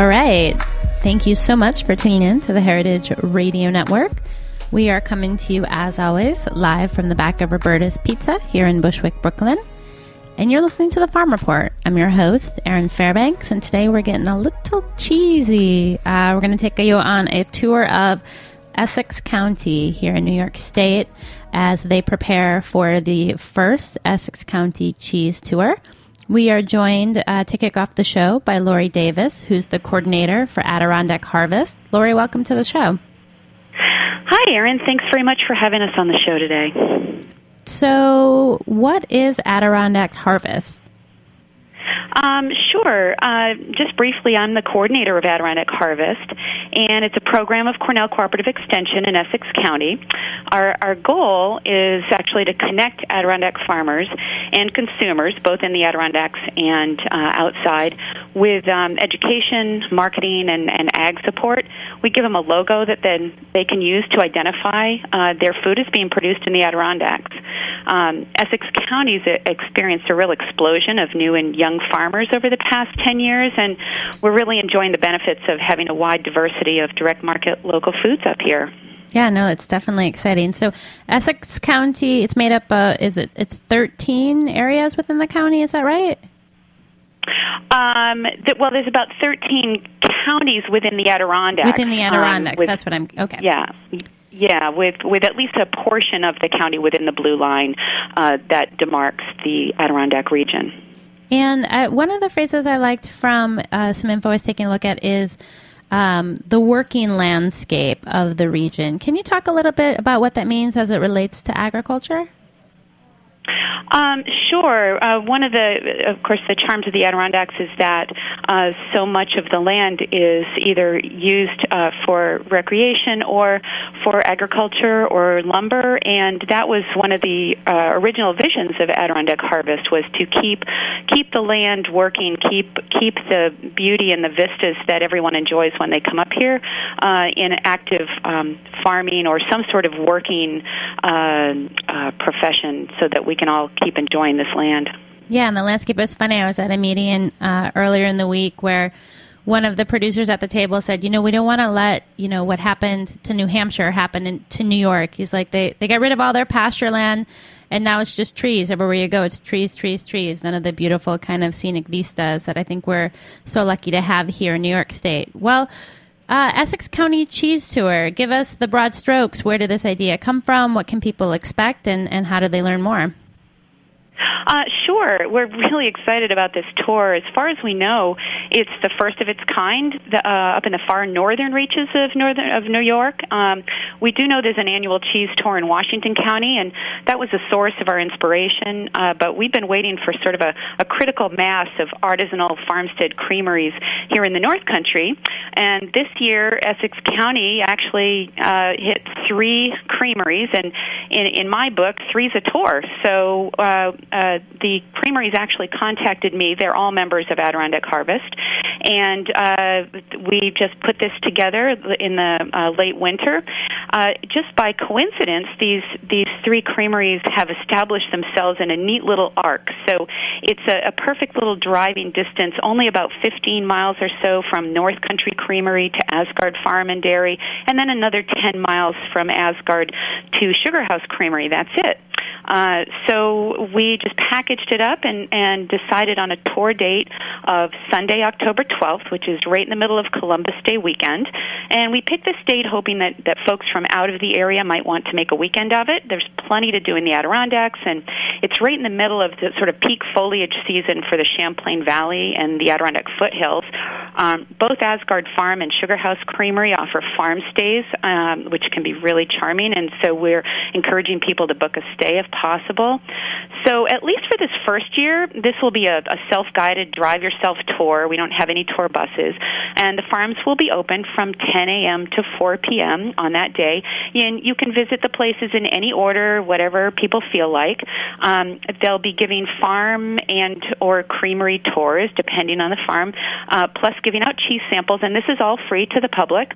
All right. Thank you so much for tuning in to the Heritage Radio Network. We are coming to you, as always, live from the back of Roberta's Pizza here in Bushwick, Brooklyn. And you're listening to the Farm Report. I'm your host, Erin Fairbanks, and today we're getting a little cheesy. Uh, we're going to take you on a tour of Essex County here in New York State as they prepare for the first Essex County Cheese Tour. We are joined uh, to kick off the show by Laurie Davis, who's the coordinator for Adirondack Harvest. Laurie, welcome to the show. Hi, Erin. Thanks very much for having us on the show today. So, what is Adirondack Harvest? Um, sure. Uh, just briefly, I'm the coordinator of Adirondack Harvest, and it's a program of Cornell Cooperative Extension in Essex County. Our, our goal is actually to connect Adirondack farmers and consumers, both in the Adirondacks and uh, outside, with um, education, marketing, and, and ag support. We give them a logo that then they can use to identify uh, their food is being produced in the Adirondacks. Um, Essex County's experienced a real explosion of new and young farmers over the past 10 years, and we're really enjoying the benefits of having a wide diversity of direct market local foods up here. Yeah, no, it's definitely exciting. So, Essex County, it's made up. Uh, is it? It's thirteen areas within the county. Is that right? Um, th- well, there's about 13 counties within the Adirondacks. Within the Adirondacks, um, with, that's what I'm. Okay. Yeah. Yeah, with with at least a portion of the county within the blue line uh, that demarks the Adirondack region. And uh, one of the phrases I liked from uh, some info I was taking a look at is um, the working landscape of the region. Can you talk a little bit about what that means as it relates to agriculture? Um, sure. Uh, one of the, of course, the charms of the Adirondacks is that uh, so much of the land is either used uh, for recreation or for agriculture or lumber, and that was one of the uh, original visions of Adirondack Harvest was to keep keep the land working, keep keep the beauty and the vistas that everyone enjoys when they come up here uh, in active um, farming or some sort of working uh, profession, so that we can all keep enjoying this land. Yeah, and the landscape was funny. I was at a meeting uh, earlier in the week where one of the producers at the table said, "You know, we don't want to let you know what happened to New Hampshire happen in, to New York." He's like, "They they got rid of all their pasture land, and now it's just trees everywhere you go. It's trees, trees, trees. None of the beautiful kind of scenic vistas that I think we're so lucky to have here in New York State." Well. Uh, Essex County Cheese Tour. Give us the broad strokes. Where did this idea come from? What can people expect? And, and how do they learn more? Uh, sure. We're really excited about this tour. As far as we know, it's the first of its kind the, uh, up in the far northern reaches of northern of New York. Um, we do know there's an annual cheese tour in Washington County, and that was the source of our inspiration. Uh, but we've been waiting for sort of a, a critical mass of artisanal farmstead creameries here in the North Country. And this year, Essex County actually uh, hit three creameries, and in, in my book, three's a tour. So uh, uh, the creameries actually contacted me. They're all members of Adirondack Harvest, and uh, we just put this together in the uh, late winter. Uh, just by coincidence, these these three creameries have established themselves in a neat little arc. So it's a, a perfect little driving distance, only about 15 miles or so from North Country Creamery to Asgaard Farm and Dairy, and then another 10 miles from Asgaard to Sugar House Creamery. That's it. Uh, so we just packaged it up and, and decided on a tour date of Sunday, October 12th, which is right in the middle of Columbus Day weekend. And we picked this date hoping that, that folks from out of the area might want to make a weekend of it. There's plenty to do in the Adirondacks, and it's right in the middle of the sort of peak foliage season for the Champlain Valley and the Adirondack foothills. Um, both Asgaard Farm and Sugar House Creamery offer farm stays, um, which can be really charming, and so we're encouraging people to book a stay if possible. So, at least for this first year, this will be a, a self guided drive yourself tour. We don't have any tour buses. And the farms will be open from 10 a.m. to 4 p.m. on that day. And you can visit the places in any order, whatever people feel like. Um, they'll be giving farm and or creamery tours, depending on the farm, uh, plus giving out cheese samples. And this is all free to the public.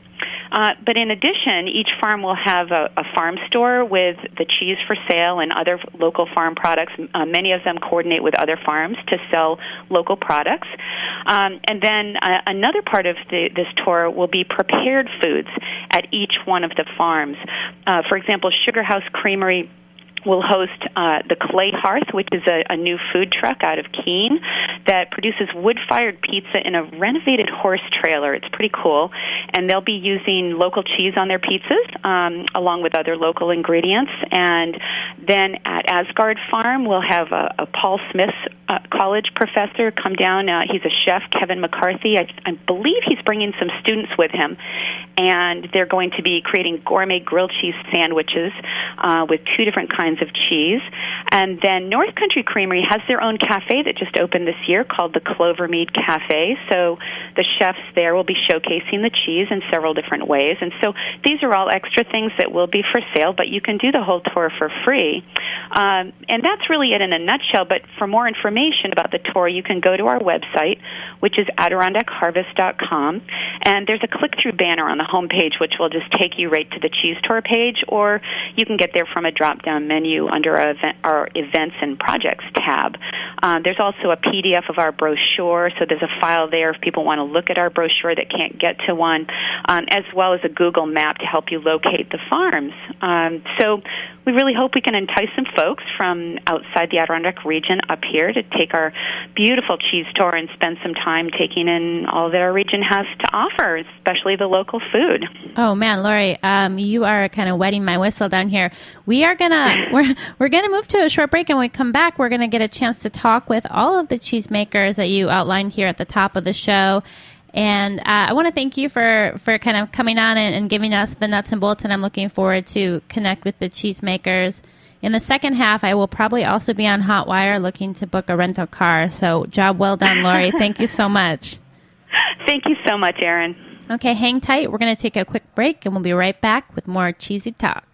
Uh, but in addition, each farm will have a, a farm store with the cheese for sale and other local farm products. Uh, many of them coordinate with other farms to sell local products. Um, and then uh, another part of the, this tour will be prepared foods at each one of the farms. Uh, for example, Sugar House Creamery will host uh, the Clay Hearth, which is a, a new food truck out of Keene that produces wood fired pizza in a renovated horse trailer. It's pretty cool. And they'll be using local cheese on their pizzas um, along with other local ingredients. And then at Asgaard Farm, we'll have a, a Paul Smith uh, college professor come down. Uh, he's a chef, Kevin McCarthy. I, I believe he's bringing some students with him. And they're going to be creating gourmet grilled cheese sandwiches uh, with two different kinds of cheese. And then North Country Creamery has their own cafe that just opened this year called the Clovermead Cafe. So the chefs there will be showcasing the cheese in several different ways. And so these are all extra things that will be for sale, but you can do the whole tour for free. Um, and that's really it in a nutshell. But for more information about the tour, you can go to our website, which is AdirondackHarvest.com. And there's a click through banner on the homepage which will just take you right to the cheese tour page, or you can get there from a drop down menu menu under our, event, our events and projects tab. Uh, there's also a PDF of our brochure, so there's a file there if people want to look at our brochure that can't get to one, um, as well as a Google map to help you locate the farms. Um, so we really hope we can entice some folks from outside the Adirondack region up here to take our beautiful cheese tour and spend some time taking in all that our region has to offer, especially the local food. Oh man, Laurie, um, you are kind of wetting my whistle down here. We are gonna we're we're gonna move to a short break, and when we come back, we're gonna get a chance to talk with all of the cheesemakers that you outlined here at the top of the show and uh, I want to thank you for, for kind of coming on and, and, giving us the nuts and bolts. And I'm looking forward to connect with the cheesemakers. In the second half, I will probably also be on Hotwire looking to book a rental car. So, job well done, Laurie. thank you so much. Thank you so much, Erin. Okay, hang tight. We're going to take a quick break and we'll be right back with more cheesy talk.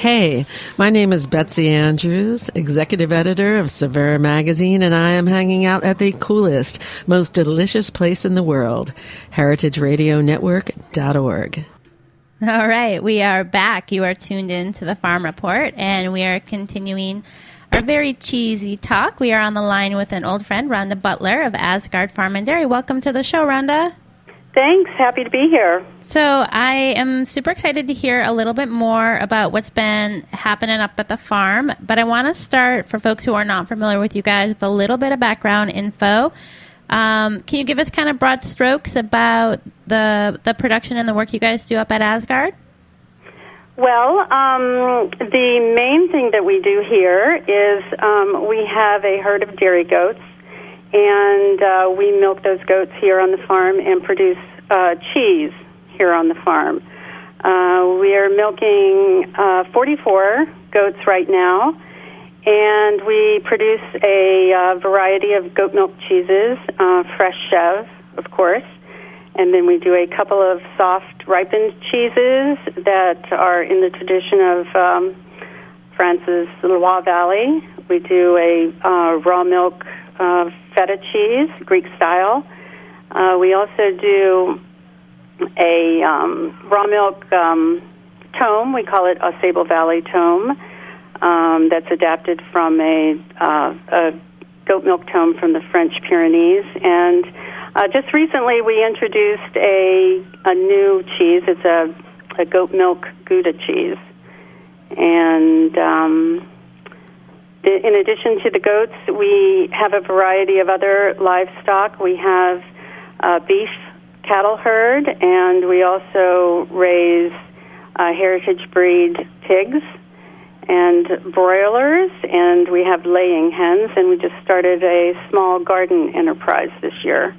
Hey, my name is Betsy Andrews, executive editor of Saveur Magazine, and I am hanging out at the coolest, most delicious place in the world, heritageradionetwork.org. All right, we are back. You are tuned in to the Farm Report, and we are continuing our very cheesy talk. We are on the line with an old friend, Rhonda Butler of Asgaard Farm and Dairy. Welcome to the show, Rhonda. Thanks. Happy to be here. So, I am super excited to hear a little bit more about what's been happening up at the farm. But I want to start, for folks who are not familiar with you guys, with a little bit of background info. Um, can you give us kind of broad strokes about the the production and the work you guys do up at Asgaard? Well, um, the main thing that we do here is um, we have a herd of dairy goats and uh, we milk those goats here on the farm and produce uh, cheese here on the farm. Uh, we are milking uh, 44 goats right now, and we produce a uh, variety of goat milk cheeses, uh, fresh chev, of course, and then we do a couple of soft ripened cheeses that are in the tradition of um, France's Loire Valley. We do a uh, raw milk uh, feta cheese, Greek style. Uh, we also do a um, raw milk um, tomme. We call it Ausable Valley tomme. Um, that's adapted from a, uh, a goat milk tomme from the French Pyrenees. And uh, just recently, we introduced a a new cheese. It's a a goat milk Gouda cheese, and um, in addition to the goats, we have a variety of other livestock. We have a beef cattle herd, and we also raise uh, heritage breed pigs and broilers, and we have laying hens, and we just started a small garden enterprise this year.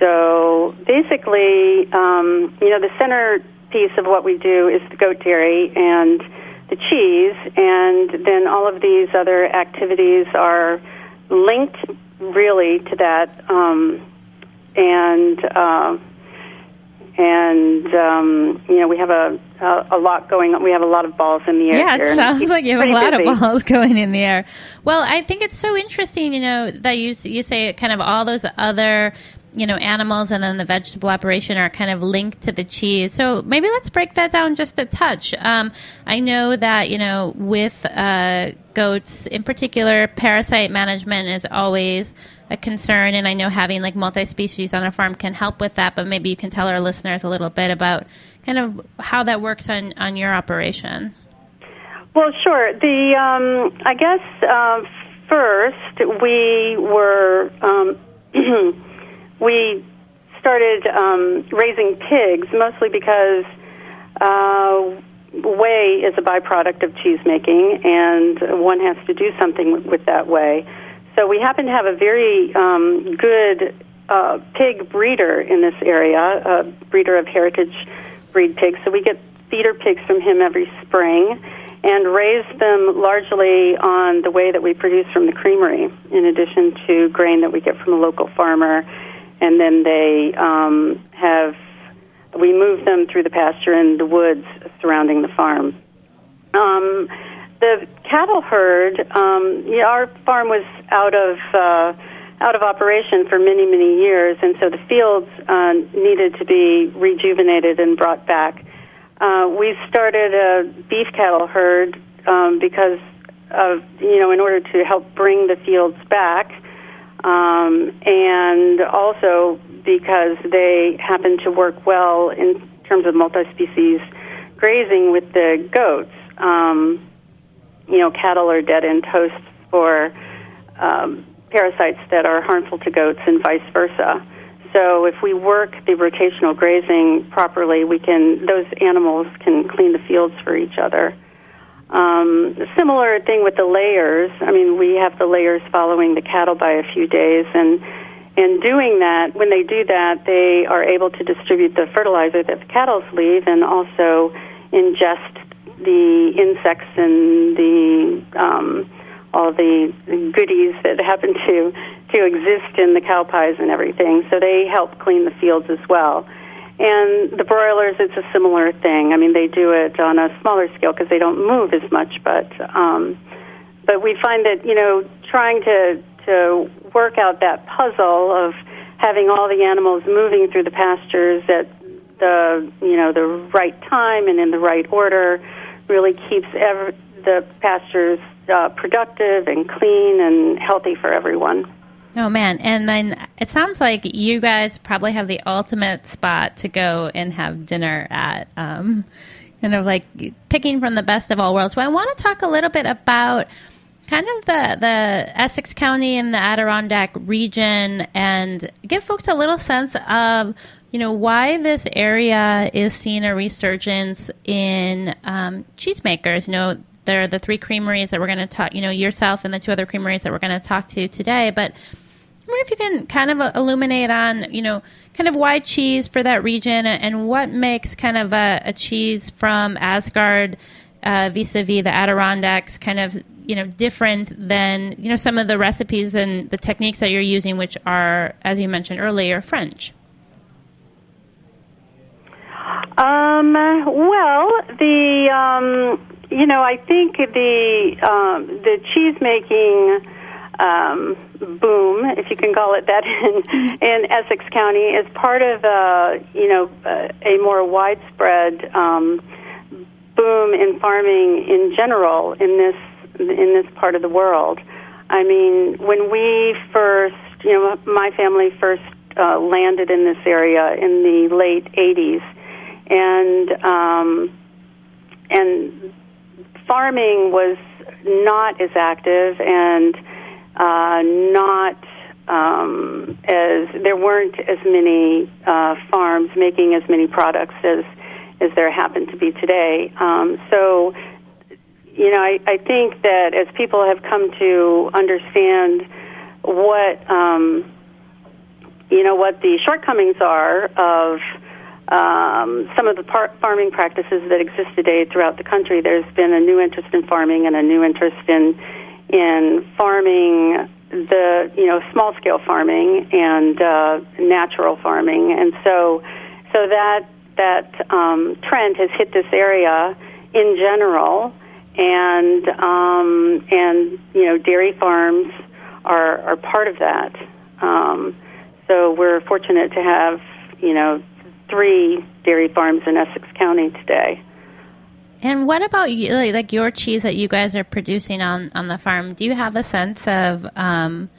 So basically, um, you know, the center piece of what we do is the goat dairy, and the cheese, and then all of these other activities are linked really to that. Um, and uh, and um, you know we have a, a, a lot going on. We have a lot of balls in the air. Yeah, it sounds like you have a lot busy. of balls going in the air. Well, I think it's so interesting, you know, that you you say kind of all those other you know animals and then the vegetable operation are kind of linked to the cheese. So maybe let's break that down just a touch. Um, i know that you know with uh, goats in particular parasite management is always a concern and i know having like multi-species on a farm can help with that but maybe you can tell our listeners a little bit about kind of how that works on, on your operation. Well, sure. The um, I guess uh, first we were um, we started um, raising pigs mostly because uh, whey is a byproduct of cheese making, and one has to do something with, that whey. So we happen to have a very um, good uh, pig breeder in this area, a breeder of heritage breed pigs. So we get feeder pigs from him every spring and raise them largely on the whey that we produce from the creamery, in addition to grain that we get from a local farmer. And then they um, have, we move them through the pasture and the woods surrounding the farm. Um, the cattle herd, um, yeah, our farm was out of uh, out of operation for many many years, and so the fields uh, needed to be rejuvenated and brought back. Uh, we started a beef cattle herd um, because of you know in order to help bring the fields back, um, and also because they happen to work well in terms of multi-species grazing with the goats. Um, you know, cattle are dead end hosts for um, parasites that are harmful to goats and vice versa. So if we work the rotational grazing properly, we can those animals can clean the fields for each other. Um, similar thing with the layers. I mean, we have the layers following the cattle by a few days, and in doing that, when they do that, they are able to distribute the fertilizer that the cattle leave, and also ingest the insects and the um, all the goodies that happen to to exist in the cow pies and everything. So they help clean the fields as well. And the broilers, it's a similar thing. I mean, they do it on a smaller scale because they don't move as much, but um, but we find that you know trying to to work out that puzzle of having all the animals moving through the pastures at the you know the right time and in the right order really keeps ever, the pastures uh, productive and clean and healthy for everyone. Oh man, and then it sounds like you guys probably have the ultimate spot to go and have dinner at. Um, kind of like picking from the best of all worlds. So I want to talk a little bit about kind of the the Essex County and the Adirondack region, and give folks a little sense of you know why this area is seeing a resurgence in um, cheesemakers. You know, there are the three creameries that we're going to talk. You know, yourself and the two other creameries that we're going to talk to today, but wonder if you can kind of illuminate on, you know, kind of why cheese for that region and what makes kind of a, a cheese from Asgaard uh, vis-a-vis the Adirondacks kind of, you know, different than, you know, some of the recipes and the techniques that you're using, which are, as you mentioned earlier, French. Um, well, the, um, you know, I think the, um, the cheese making, um, boom, if you can call it that, in, in Essex County is part of a you know a more widespread um, boom in farming in general in this in this part of the world. I mean, when we first, you know, my family first uh, landed in this area in the late '80s, and um, and farming was not as active and uh, not um, as there weren't as many uh, farms making as many products as as there happen to be today. Um, so, you know, I, I think that as people have come to understand what um, you know what the shortcomings are of um, some of the par- farming practices that exist today throughout the country, there's been a new interest in farming and a new interest in in farming the you know small scale farming and uh, natural farming, and so so that that um, trend has hit this area in general, and um, and you know dairy farms are are part of that. Um, so we're fortunate to have you know three dairy farms in Essex County today. And what about you, like, your cheese that you guys are producing on, on the farm? Do you have a sense of, um,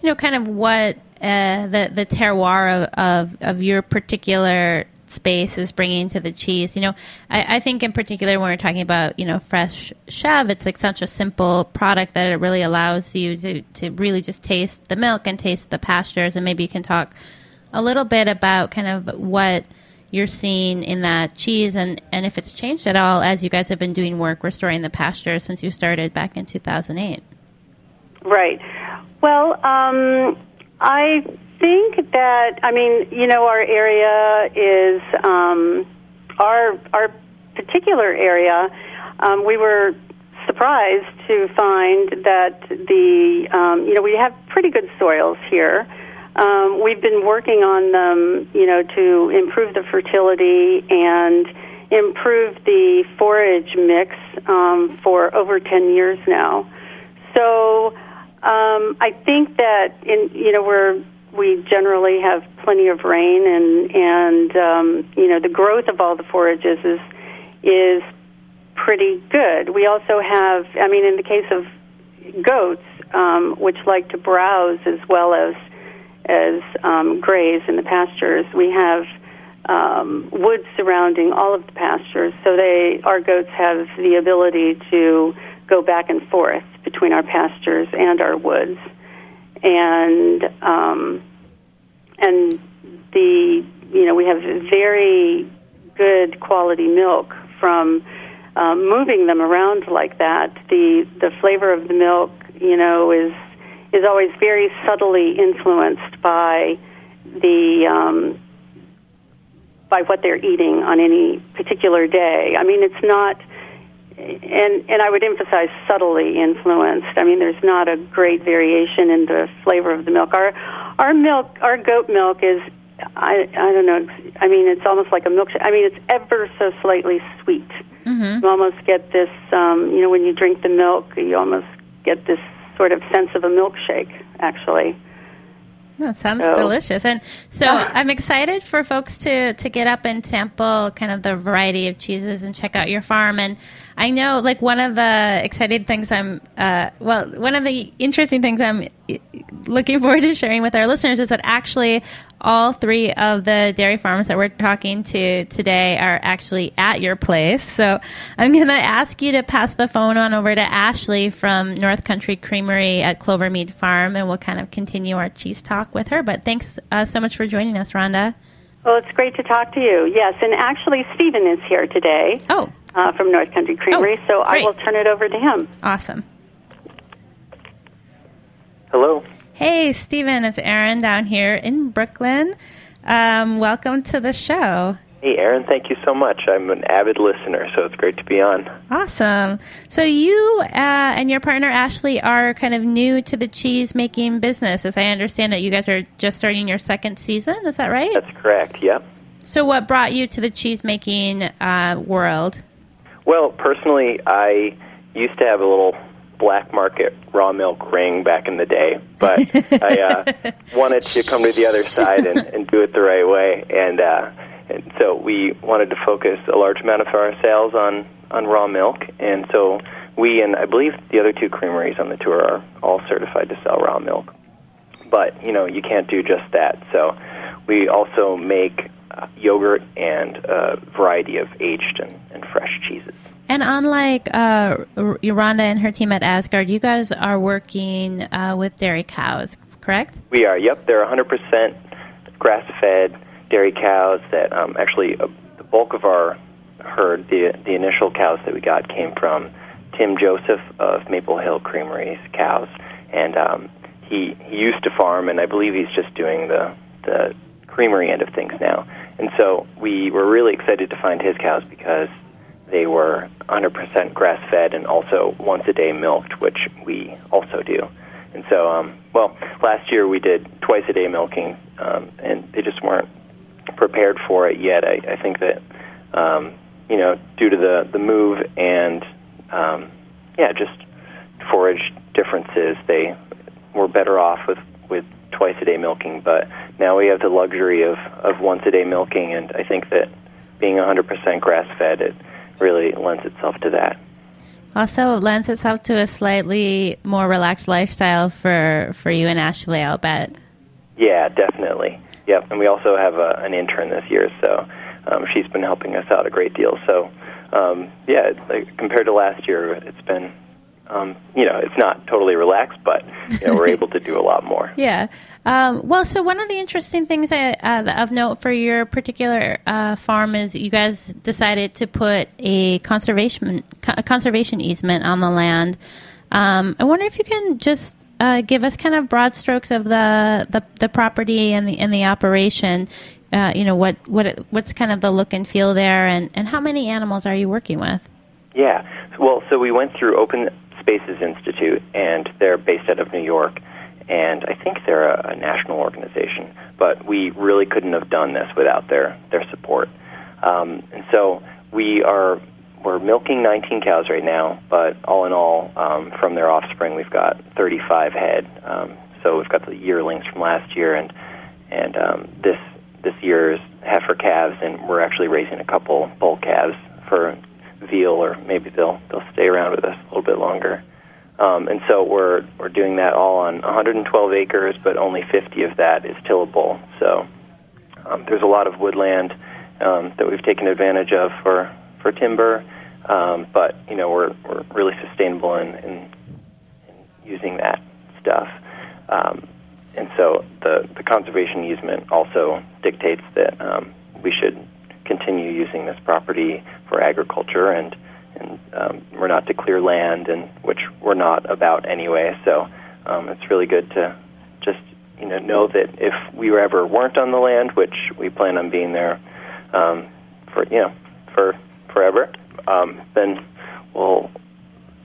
you know, kind of what uh, the the terroir of, of, of your particular space is bringing to the cheese? You know, I, I think in particular when we're talking about you know fresh chev, it's like such a simple product that it really allows you to to really just taste the milk and taste the pastures, and maybe you can talk a little bit about kind of what you're seeing in that cheese and, and if it's changed at all as you guys have been doing work restoring the pasture since you started back in 2008. Right. Well, um, I think that, I mean, you know, our area is, um, our, our particular area, um, we were surprised to find that the, um, you know, we have pretty good soils here. Um, we've been working on them, you know, to improve the fertility and improve the forage mix um, for over 10 years now. So um, I think that in you know we're we generally have plenty of rain and and um, you know the growth of all the forages is is pretty good. We also have I mean in the case of goats um, which like to browse as well as as um, graze in the pastures. We have um, woods surrounding all of the pastures, so they our goats have the ability to go back and forth between our pastures and our woods, and um, and the you know we have very good quality milk from um, moving them around like that, the the flavor of the milk, you know, is is always very subtly influenced by the um, by what they're eating on any particular day. I mean, it's not, and and I would emphasize subtly influenced. I mean, there's not a great variation in the flavor of the milk. Our our milk, our goat milk is. I I don't know. I mean, it's almost like a milkshake. I mean, it's ever so slightly sweet. Mm-hmm. You almost get this. Um, you know, when you drink the milk, you almost get this sort of sense of a milkshake. Actually, That sounds So- delicious. And so I'm excited for folks to, to get up and sample kind of the variety of cheeses and check out your farm. And I know, like, one of the exciting things I'm, uh, well, one of the interesting things I'm uh, looking forward to sharing with our listeners is that actually all three of the dairy farms that we're talking to today are actually at your place. So I'm going to ask you to pass the phone on over to Ashley from North Country Creamery at Clovermead Farm, and we'll kind of continue our cheese talk with her. But thanks uh, so much for joining us, Rhonda. well, it's great to talk to you. Yes, and actually, Steven is here today Oh, uh, from North Country Creamery, Oh, so I will turn it over to him. awesome. Hello. Hey, Steven, it's Erin down here in Brooklyn. Um, welcome to the show. Hey, Erin, thank you so much. I'm an avid listener, so it's great to be on. Awesome. So you uh, and your partner Ashley are kind of new to the cheese making business, as I understand it. You guys are just starting your second season. Is that right? That's correct, yep. So what brought you to the cheese making uh, world? Well, personally, I used to have a little black market raw milk ring back in the day, but I uh, wanted to come to the other side and, and do it the right way. And, uh, and so we wanted to focus a large amount of our sales on, on raw milk. And so we and I believe the other two creameries on the tour are all certified to sell raw milk. But, you know, you can't do just that. So we also make uh, yogurt and a variety of aged and, and fresh cheeses. And unlike uh, Rhonda and her team at Asgaard, you guys are working uh, with dairy cows, correct? We are, yep. They're 100% grass fed dairy cows that um, actually uh, the bulk of our herd, the, the initial cows that we got, came from Tim Joseph of Maple Hill Creamery's cows. And um, he, he used to farm, and I believe he's just doing the, the creamery end of things now. And so we were really excited to find his cows because they were 100% grass fed and also once a day milked, which we also do. And so, um, well, last year we did twice a day milking, um, and they just weren't prepared for it yet. I, I think that, um, you know, due to the, the move and, um, yeah, just forage differences, they were better off with, with twice a day milking. But now we have the luxury of, of once a day milking, and I think that being 100% grass fed, it really lends itself to that. Also lends itself to a slightly more relaxed lifestyle for, for you and Ashley, I'll bet. Yeah, definitely. Yep, and we also have a, an intern this year, so um, she's been helping us out a great deal. So, um, yeah, it's like, compared to last year, it's been, um, you know, it's not totally relaxed, but you know, we're able to do a lot more. Yeah. Um, well, so one of the interesting things I, uh, of note for your particular uh, farm is you guys decided to put a conservation a conservation easement on the land. Um, I wonder if you can just uh, give us kind of broad strokes of the the, the property and the and the operation. Uh, you know what what it, what's kind of the look and feel there, and, and how many animals are you working with? Yeah. Well, so we went through Open Spaces Institute, and they're based out of New York, and I think they're a, a national organization. But we really couldn't have done this without their their support. Um, and so we are we're milking 19 cows right now, but all in all, um, from their offspring, we've got 35 head. Um, so we've got the yearlings from last year, and and um, this this year's heifer calves, and we're actually raising a couple bull calves for veal, or maybe they'll they'll stay around with us a little bit longer. Um, and so we're we're doing that all on 112 acres, but only 50 of that is tillable. So um, there's a lot of woodland um, that we've taken advantage of for for timber, um, but you know we're we're really sustainable in, in, in using that stuff. Um, and so the the conservation easement also dictates that um, we should continue using this property for agriculture and and um, we're not to clear land, and which we're not about anyway. So um, it's really good to just you know know that if we ever weren't on the land, which we plan on being there um, for you know for forever, um, then we'll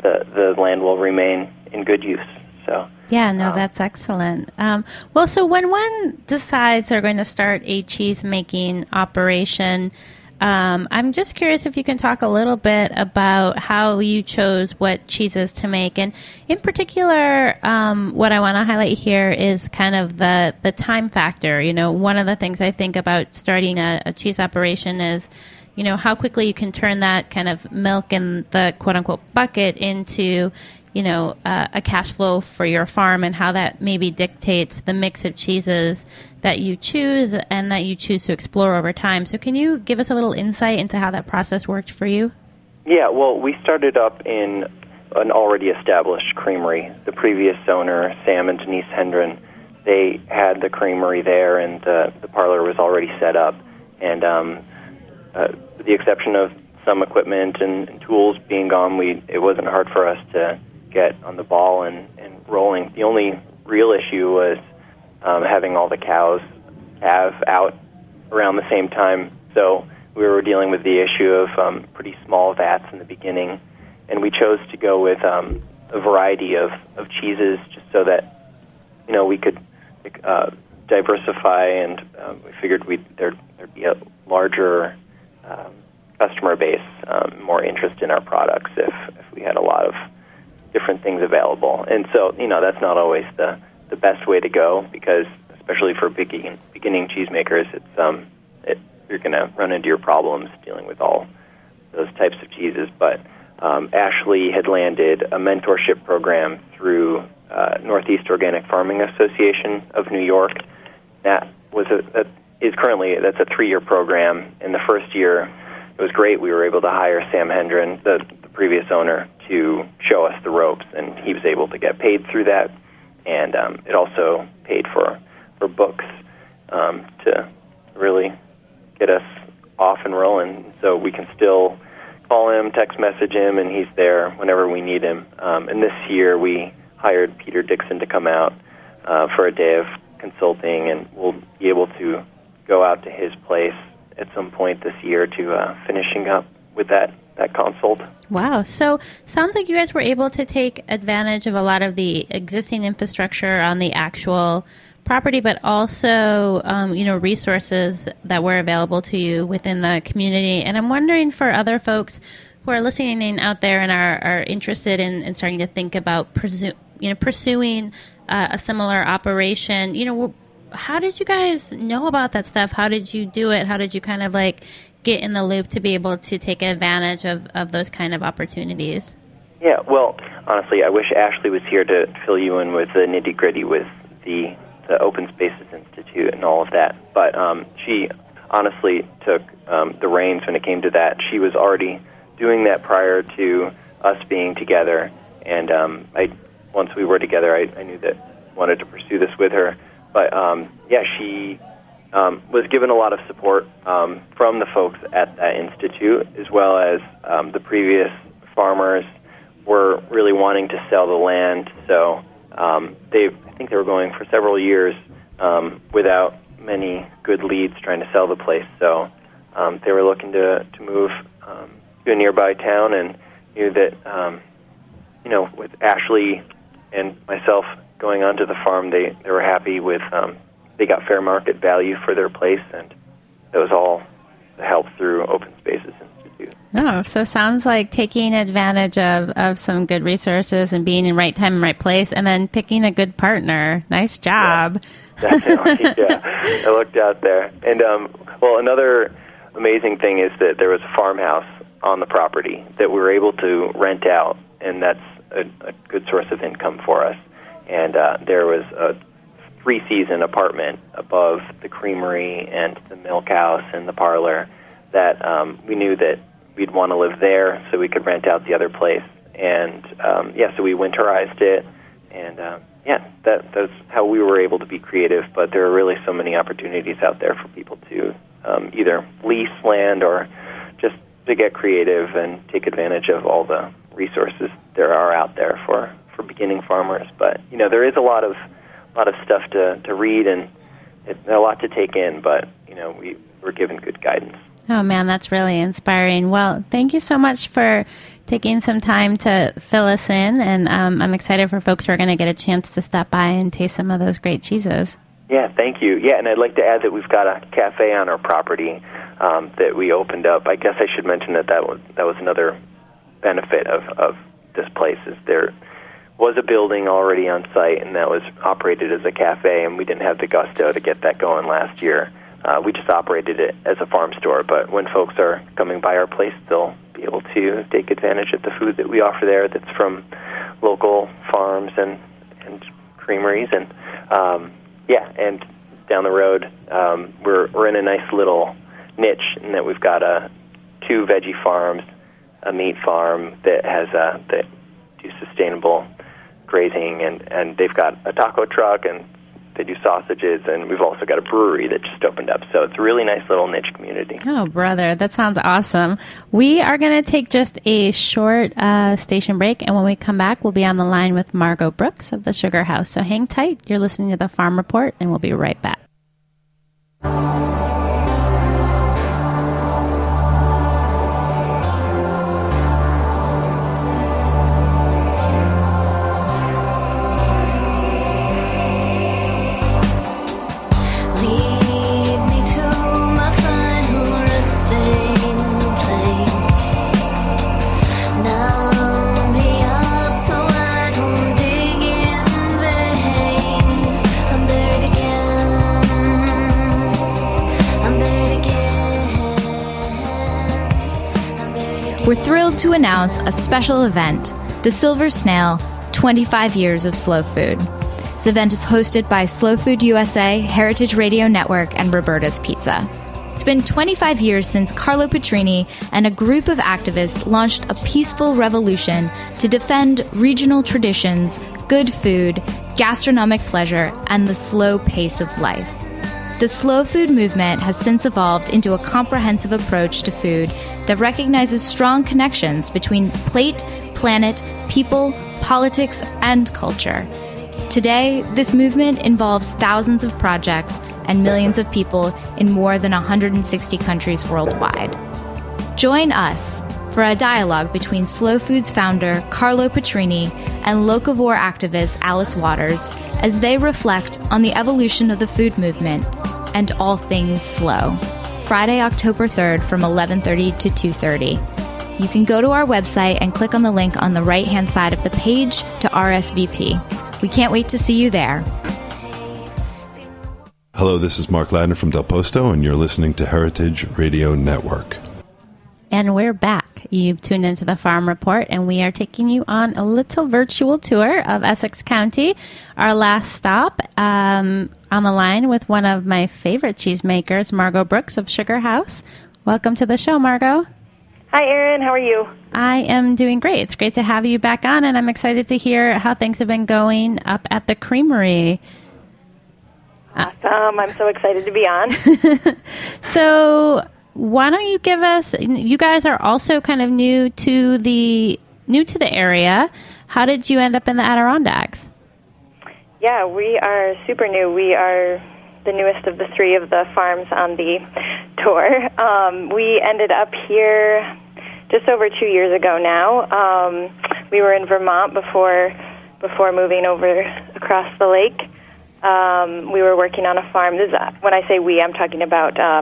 the the land will remain in good use. So yeah, no, um, that's excellent. Um, well, so when one decides they're going to start a cheese making operation, um, I'm just curious if you can talk a little bit about how you chose what cheeses to make, and in particular, um, what I want to highlight here is kind of the the time factor. You know, one of the things I think about starting a, a cheese operation is, you know, how quickly you can turn that kind of milk in the quote unquote bucket into you know, uh, a cash flow for your farm and how that maybe dictates the mix of cheeses that you choose and that you choose to explore over time. So, can you give us a little insight into how that process worked for you? Yeah, well, we started up in an already established creamery. The previous owner, Sam and Denise Hendren, they had the creamery there, and the, the parlor was already set up. And um, uh, with the exception of some equipment and, and tools being gone, we it wasn't hard for us to get on the ball and, and rolling. The only real issue was um, having all the cows have out around the same time. So we were dealing with the issue of um, pretty small vats in the beginning, and we chose to go with um, a variety of, of cheeses just so that you know we could uh, diversify, and um, we figured we'd there there'd be a larger um, customer base, um, more interest in our products if if we had a lot of different things available. And so, you know, that's not always the the best way to go because, especially for beginning beginning cheesemakers, it's um, it, you're going to run into your problems dealing with all those types of cheeses. But um, Ashley had landed a mentorship program through uh, Northeast Organic Farming Association of New York. That was a is currently that's a three year program. In the first year, it was great. We were able to hire Sam Hendren, the, the previous owner, to show us the ropes, and he was able to get paid through that. And um, it also paid for for books um, to really get us off and rolling. So we can still call him, text message him, and he's there whenever we need him. Um, and this year we hired Peter Dixon to come out uh, for a day of consulting, and we'll be able to go out to his place at some point this year to uh, finishing up with that that consult. Wow. So sounds like you guys were able to take advantage of a lot of the existing infrastructure on the actual property, but also, um, you know, resources that were available to you within the community. And I'm wondering for other folks who are listening out there and are, are interested in, in starting to think about, pursue, you know, pursuing uh, a similar operation, you know, how did you guys know about that stuff? How did you do it? How did you kind of like get in the loop to be able to take advantage of, of those kind of opportunities? Yeah, well, honestly, I wish Ashley was here to fill you in with the nitty gritty with the the Open Spaces Institute and all of that. But um, she honestly took um, the reins when it came to that. She was already doing that prior to us being together, and um, I once we were together, I, I knew that I wanted to pursue this with her. But um, yeah, she um, was given a lot of support um, from the folks at that institute, as well as um, the previous farmers were really wanting to sell the land. So um, they, I think they were going for several years um, without many good leads trying to sell the place. So um, they were looking to to move to a nearby town, and knew that you know with Ashley and myself going onto the farm, they they were happy with they got fair market value for their place, and it was all help through Open Spaces Institute. Oh, so sounds like taking advantage of, of some good resources and being in right time and right place, and then picking a good partner. Nice job. Yeah, definitely, yeah. I looked out there, and um, well, another amazing thing is that there was a farmhouse on the property that we were able to rent out, and that's a, a good source of income for us. And uh, there was a three season apartment above the creamery and the milk house and the parlor that um, we knew that we'd want to live there so we could rent out the other place. And um, yeah, so we winterized it, and uh, yeah, that that's how we were able to be creative. But there are really so many opportunities out there for people to um, either lease land or just to get creative and take advantage of all the resources there are out there for for beginning farmers. But you know, there is a lot of lot of stuff to to read and it's a lot to take in. But you know, we we're given good guidance. Oh man, that's really inspiring. Well, thank you so much for taking some time to fill us in, and um, I'm excited for folks who are going to get a chance to stop by and taste some of those great cheeses. Yeah, thank you. Yeah, and I'd like to add that we've got a cafe on our property um, that we opened up. I guess I should mention that that was that was another benefit of of this place is there was a building already on site and that was operated as a cafe, and we didn't have the gusto to get that going last year. Uh, we just operated it as a farm store, but when folks are coming by our place, they'll be able to take advantage of the food that we offer there that's from local farms and, and creameries. And um, yeah, and down the road, um, we're, we're in a nice little niche in that we've got a, two veggie farms, a meat farm that has a, that do sustainable grazing, and, and they've got a taco truck and they do sausages, and we've also got a brewery that just opened up. So it's a really nice little niche community. Oh, brother, that sounds awesome. We are going to take just a short uh, station break, and when we come back, we'll be on the line with Margot Brooks of the Sugar House. So hang tight. You're listening to the Farm Report, and we'll be right back. To announce a special event, the Silver Snail 25 Years of Slow Food. This event is hosted by Slow Food USA, Heritage Radio Network, and Roberta's Pizza. It's been 25 years since Carlo Petrini and a group of activists launched a peaceful revolution to defend regional traditions, good food, gastronomic pleasure, and the slow pace of life. The slow food movement has since evolved into a comprehensive approach to food that recognizes strong connections between plate, planet, people, politics, and culture. Today, this movement involves thousands of projects and millions of people in more than 160 countries worldwide. Join us for a dialogue between Slow Foods founder Carlo Petrini and locavore activist Alice Waters as they reflect on the evolution of the food movement and all things slow. Friday, October 3rd from 11:30 to 2:30. You can go to our website and click on the link on the right-hand side of the page to RSVP. We can't wait to see you there. Hello, this is Mark Ladner from Del Posto, and you're listening to Heritage Radio Network. And we're back. You've tuned into the Farm Report, and we are taking you on a little virtual tour of Essex County. Our last stop um, on the line with one of my favorite cheesemakers, Margot Brooks of Sugar House. Welcome to the show, Margot. Hi, Erin. How are you? I am doing great. It's great to have you back on, and I'm excited to hear how things have been going up at the creamery. Awesome. I'm so excited to be on. so, why don't you give us you guys are also kind of new to the new to the area. How did you end up in the Adirondacks? Yeah, we are super new. We are the newest of the three of the farms on the tour. Um, we ended up here just over two years ago now. Um, we were in Vermont before before moving over across the lake. Um, we were working on a farm. This is, when I say we, I'm talking about uh,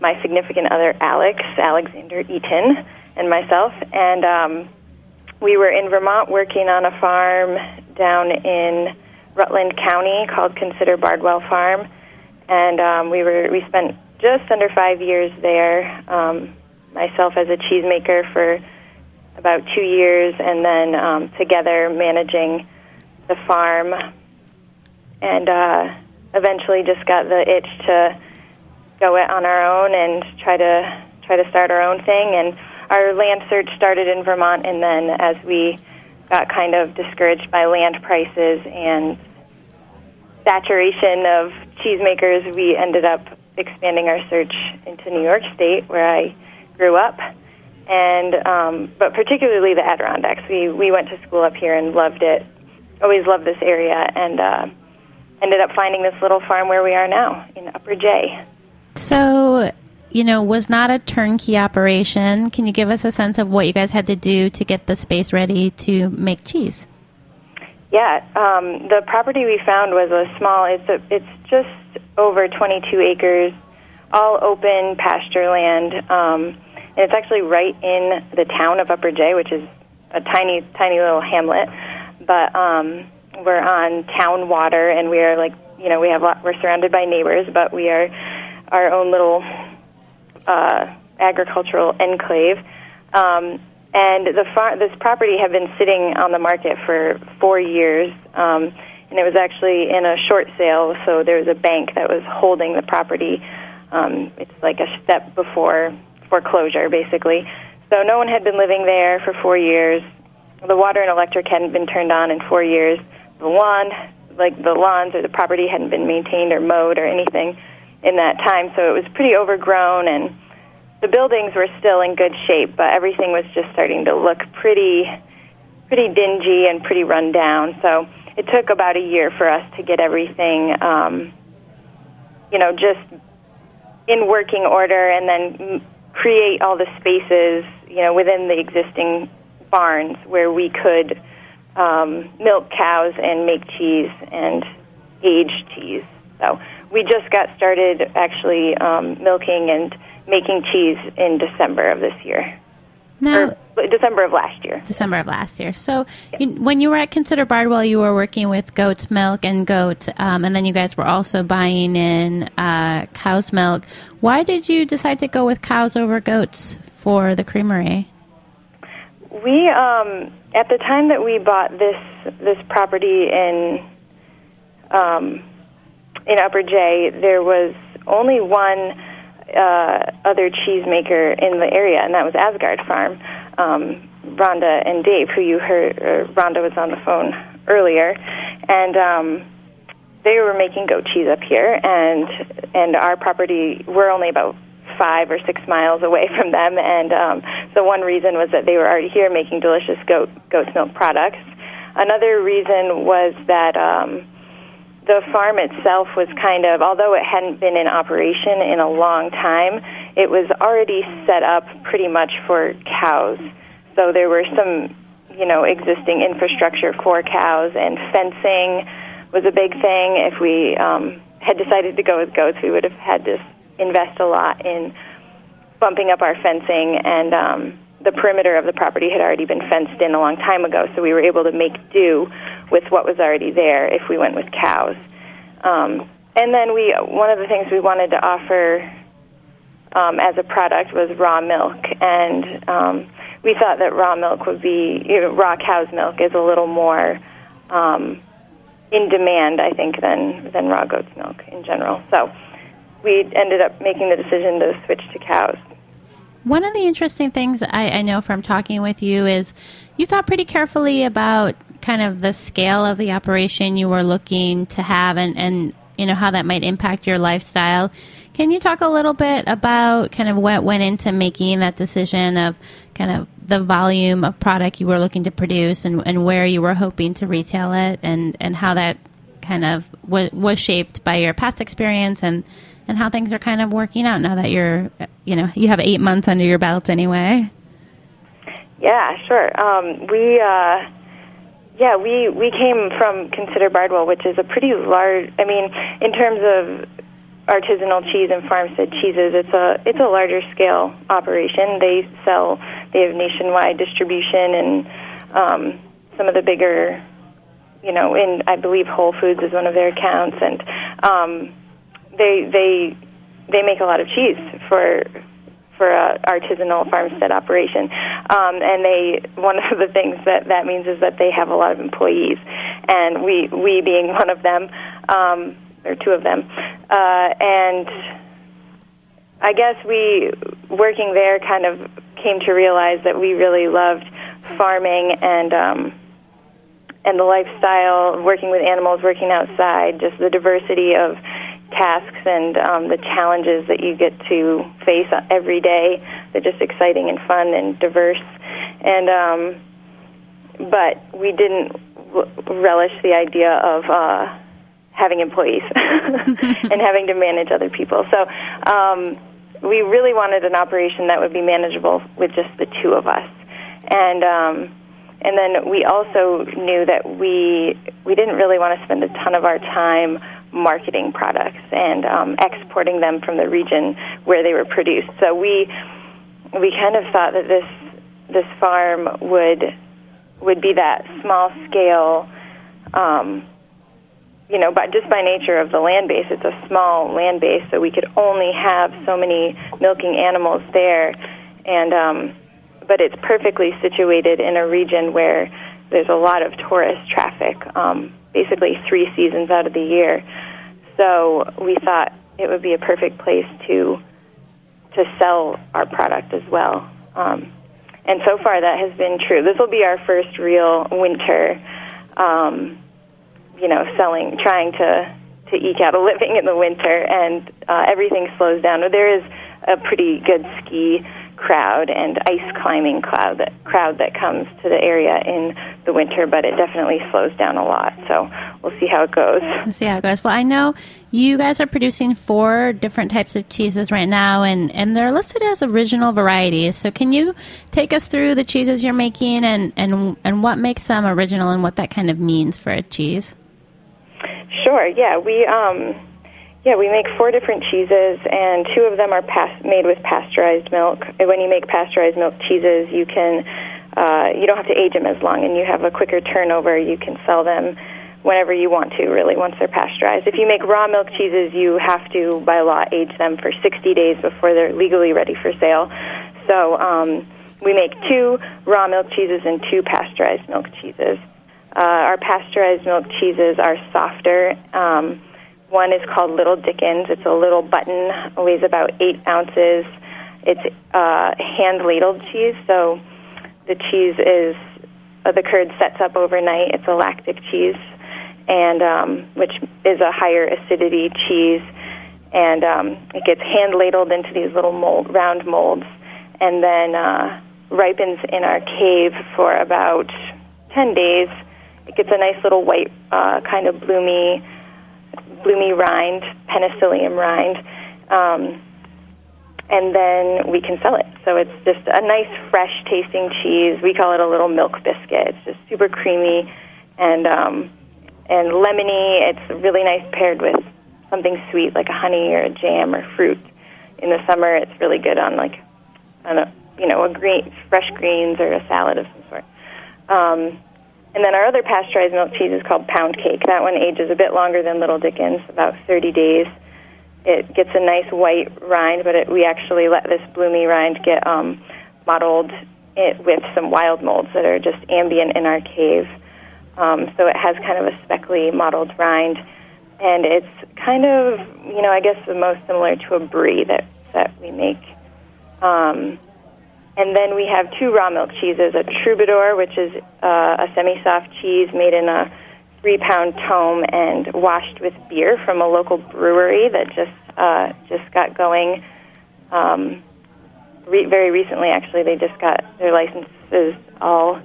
my significant other, Alex Alexander Eaton, and myself. And um, we were in Vermont working on a farm down in Rutland County called Consider Bardwell Farm, and um, we were we spent just under five years there. Um, myself as a cheesemaker for about two years, and then um, together managing the farm, and uh, eventually just got the itch to go it on our own and try to try to start our own thing. And our land search started in Vermont, and then as we got kind of discouraged by land prices and saturation of cheesemakers, we ended up expanding our search into New York State, where I grew up. and um, but particularly the Adirondacks. We we went to school up here and loved it. Always loved this area, and uh, ended up finding this little farm where we are now in Upper Jay. So, you know, was not a turnkey operation. Can you give us a sense of what you guys had to do to get the space ready to make cheese? Yeah, um, the property we found was a small. It's a, it's just over 22 acres, all open pasture land, um, and it's actually right in the town of Upper Jay, which is a tiny, tiny little hamlet. But um, we're on town water, and we are like, you know, we have we're surrounded by neighbors, but we are our own little uh, agricultural enclave. Um, and the far- this property had been sitting on the market for four years, um, and it was actually in a short sale. So there was a bank that was holding the property. Um, it's like a step before foreclosure, basically. So no one had been living there for four years. The water and electric hadn't been turned on in four years. The lawn, like the lawns or the property, hadn't been maintained or mowed or anything in that time. So it was pretty overgrown and the buildings were still in good shape, but everything was just starting to look pretty, pretty dingy and pretty run down. So it took about a year for us to get everything, um, you know, just in working order, and then create all the spaces, you know, within the existing barns where we could um, milk cows and make cheese and age cheese. So we just got started actually um, milking and making cheese in December of this year. Now, or December of last year. December of last year. So, you, when you were at Consider Bardwell, you were working with goat's milk and goat, um, and then you guys were also buying in uh, cow's milk. Why did you decide to go with cows over goats for the creamery? We, um, at the time that we bought this this property in um, in Upper Jay, there was only one uh, other cheesemaker in the area, and that was Asgaard Farm. Um, Rhonda and Dave, who you heard, uh, Rhonda was on the phone earlier, and um, they were making goat cheese up here, and and our property we're only about five or six miles away from them, and um, so one reason was that they were already here making delicious goat goat's milk products. Another reason was that. Um, the farm itself was kind of, although it hadn't been in operation in a long time, it was already set up pretty much for cows. So there were some, you know, existing infrastructure for cows, and fencing was a big thing. If we um, had decided to go with goats, we would have had to invest a lot in bumping up our fencing and um, the perimeter of the property had already been fenced in a long time ago, so we were able to make do with what was already there if we went with cows. Um, and then we, one of the things we wanted to offer um, as a product was raw milk, and um, we thought that raw milk would be, you know, raw cow's milk is a little more um, in demand, I think, than than raw goat's milk in general. So we ended up making the decision to switch to cows. One of the interesting things I, I, know from talking with you is you thought pretty carefully about kind of the scale of the operation you were looking to have and, and you know how that might impact your lifestyle. Can you talk a little bit about kind of what went into making that decision of kind of the volume of product you were looking to produce and, and where you were hoping to retail it and, and how that kind of was, was shaped by your past experience and and how things are kind of working out now that you're, you know, you have eight months under your belt anyway. Yeah, sure. Um, we, uh, yeah, we we came from Consider Bardwell, which is a pretty large. I mean, in terms of artisanal cheese and farmstead cheeses, it's a it's a larger scale operation. They sell. They have nationwide distribution and um, some of the bigger, you know, in I believe Whole Foods is one of their accounts, and um, they they they make a lot of cheese for for a artisanal farmstead operation, um, and they one of the things that that means is that they have a lot of employees, and we we being one of them, um, or two of them, uh, and I guess we working there kind of came to realize that we really loved farming and um, and the lifestyle, working with animals, working outside, just the diversity of tasks and um, the challenges that you get to face every day. They're just exciting and fun and diverse. And um, but we didn't relish the idea of uh, having employees and having to manage other people. So um, we really wanted an operation that would be manageable with just the two of us. And um, and then we also knew that we we didn't really want to spend a ton of our time marketing products and um, exporting them from the region where they were produced. So we we kind of thought that this this farm would would be that small scale. Um, you know, but just by nature of the land base, it's a small land base, so we could only have so many milking animals there, and um, but it's perfectly situated in a region where there's a lot of tourist traffic, um, basically three seasons out of the year. So we thought it would be a perfect place to to sell our product as well. Um, and so far that has been true. This will be our first real winter, um, you know, selling, trying to to eke out a living in the winter, and uh, everything slows down. There is a pretty good ski crowd and ice climbing crowd that crowd that comes to the area in the winter, but it definitely slows down a lot. So we'll see how it goes. We'll see how it goes. Well, I know you guys are producing four different types of cheeses right now, and and they're listed as original varieties. So can you take us through the cheeses you're making and and and what makes them original and what that kind of means for a cheese? Sure. Yeah, we um yeah, we make four different cheeses, and two of them are pas- made with pasteurized milk. When you make pasteurized milk cheeses, you can uh, you don't have to age them as long, and you have a quicker turnover. You can sell them whenever you want to, really, once they're pasteurized. If you make raw milk cheeses, you have to, by law, age them for 60 days before they're legally ready for sale. So um, we make two raw milk cheeses and two pasteurized milk cheeses. Uh, our pasteurized milk cheeses are softer. Um, one is called Little Dickens. It's a little button, weighs about eight ounces. It's uh, hand ladled cheese, so the cheese is uh, the curd sets up overnight. It's a lactic cheese, and um, which is a higher acidity cheese, and um, it gets hand ladled into these little mold, round molds, and then uh, ripens in our cave for about ten days. It gets a nice little white, uh, kind of bloomy bloomy rind, penicillium rind, um, and then we can sell it. So it's just a nice, fresh tasting cheese. We call it a little milk biscuit. It's just super creamy and um, and lemony. It's really nice paired with something sweet like a honey or a jam or fruit. In the summer, it's really good on like on a you know a green fresh greens or a salad of some sort. Um, and then our other pasteurized milk cheese is called Pound Cake. That one ages a bit longer than Little Dickens, about 30 days. It gets a nice white rind, but it, we actually let this bloomy rind get um, mottled it with some wild molds that are just ambient in our cave. Um, so it has kind of a speckly mottled rind, and it's kind of, you know, I guess the most similar to a brie that that we make. Um, and then we have two raw milk cheeses a troubadour, which is uh, a semi soft cheese made in a three pound tomme and washed with beer from a local brewery that just uh, just got going um, re- very recently. Actually, they just got their licenses all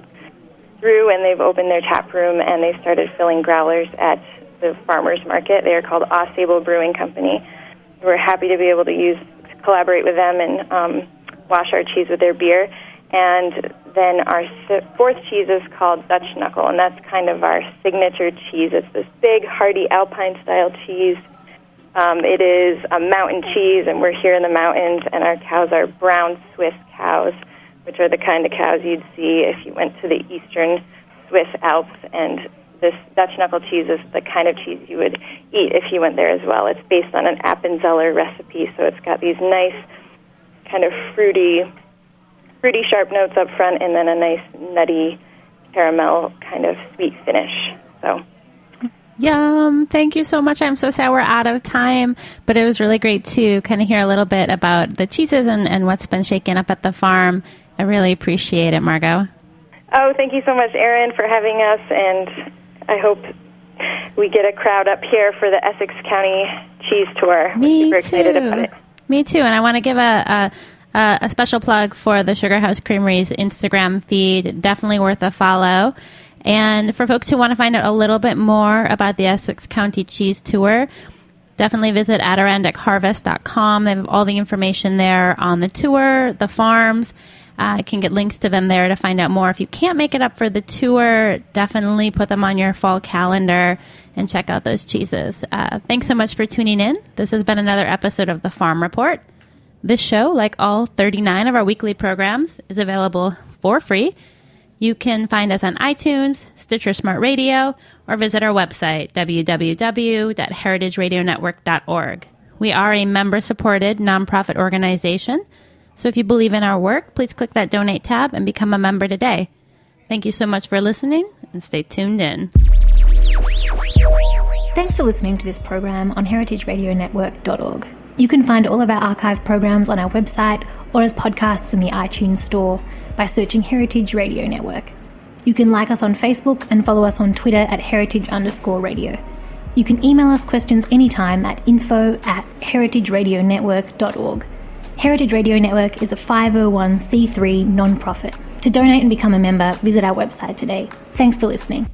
through, and they've opened their tap room and they started filling growlers at the farmers market. They are called Ausable Brewing Company. We're happy to be able to use collaborate with them and um, wash our cheese with their beer. And then our fourth cheese is called Dutch Knuckle, and that's kind of our signature cheese. It's this big, hearty Alpine style cheese. Um, it is a mountain cheese, and we're here in the mountains, and our cows are brown Swiss cows, which are the kind of cows you'd see if you went to the eastern Swiss Alps. And this Dutch knuckle cheese is the kind of cheese you would eat if you went there as well. It's based on an Appenzeller recipe, so it's got these nice kind of fruity, fruity sharp notes up front, and then a nice nutty caramel kind of sweet finish. So. Yum. Thank you so much. I'm so sad we're out of time, but it was really great to kind of hear a little bit about the cheeses and, and what's been shaken up at the farm. I really appreciate it, Margot. Oh, thank you so much, Erin, for having us, and I hope we get a crowd up here for the Essex County Cheese Tour. Me We're super excited too. about it. Me too. And I want to give a, a, a, special plug for the Sugar House Creamery's Instagram feed. Definitely worth a follow. And for folks who want to find out a little bit more about the Essex County Cheese Tour, definitely visit AdirondackHarvest.com. They have all the information there on the tour, the farms. Uh, you can get links to them there to find out more. If you can't make it up for the tour, definitely put them on your fall calendar and check out those cheeses. Uh, thanks so much for tuning in. This has been another episode of the Farm Report. This show, like all 39 of our weekly programs, is available for free. You can find us on iTunes, Stitcher Smart Radio, or visit our website, www.heritageradionetwork.org. We are a member supported nonprofit organization, so if you believe in our work, please click that donate tab and become a member today. Thank you so much for listening and stay tuned in. Thanks for listening to this program on heritageradionetwork.org. You can find all of our archive programs on our website or as podcasts in the iTunes Store by searching Heritage Radio Network. You can like us on Facebook and follow us on Twitter at heritage underscore radio. You can email us questions anytime at info at heritageradionetwork.org. Heritage Radio Network is a 501c3 non-profit. To donate and become a member, visit our website today. Thanks for listening.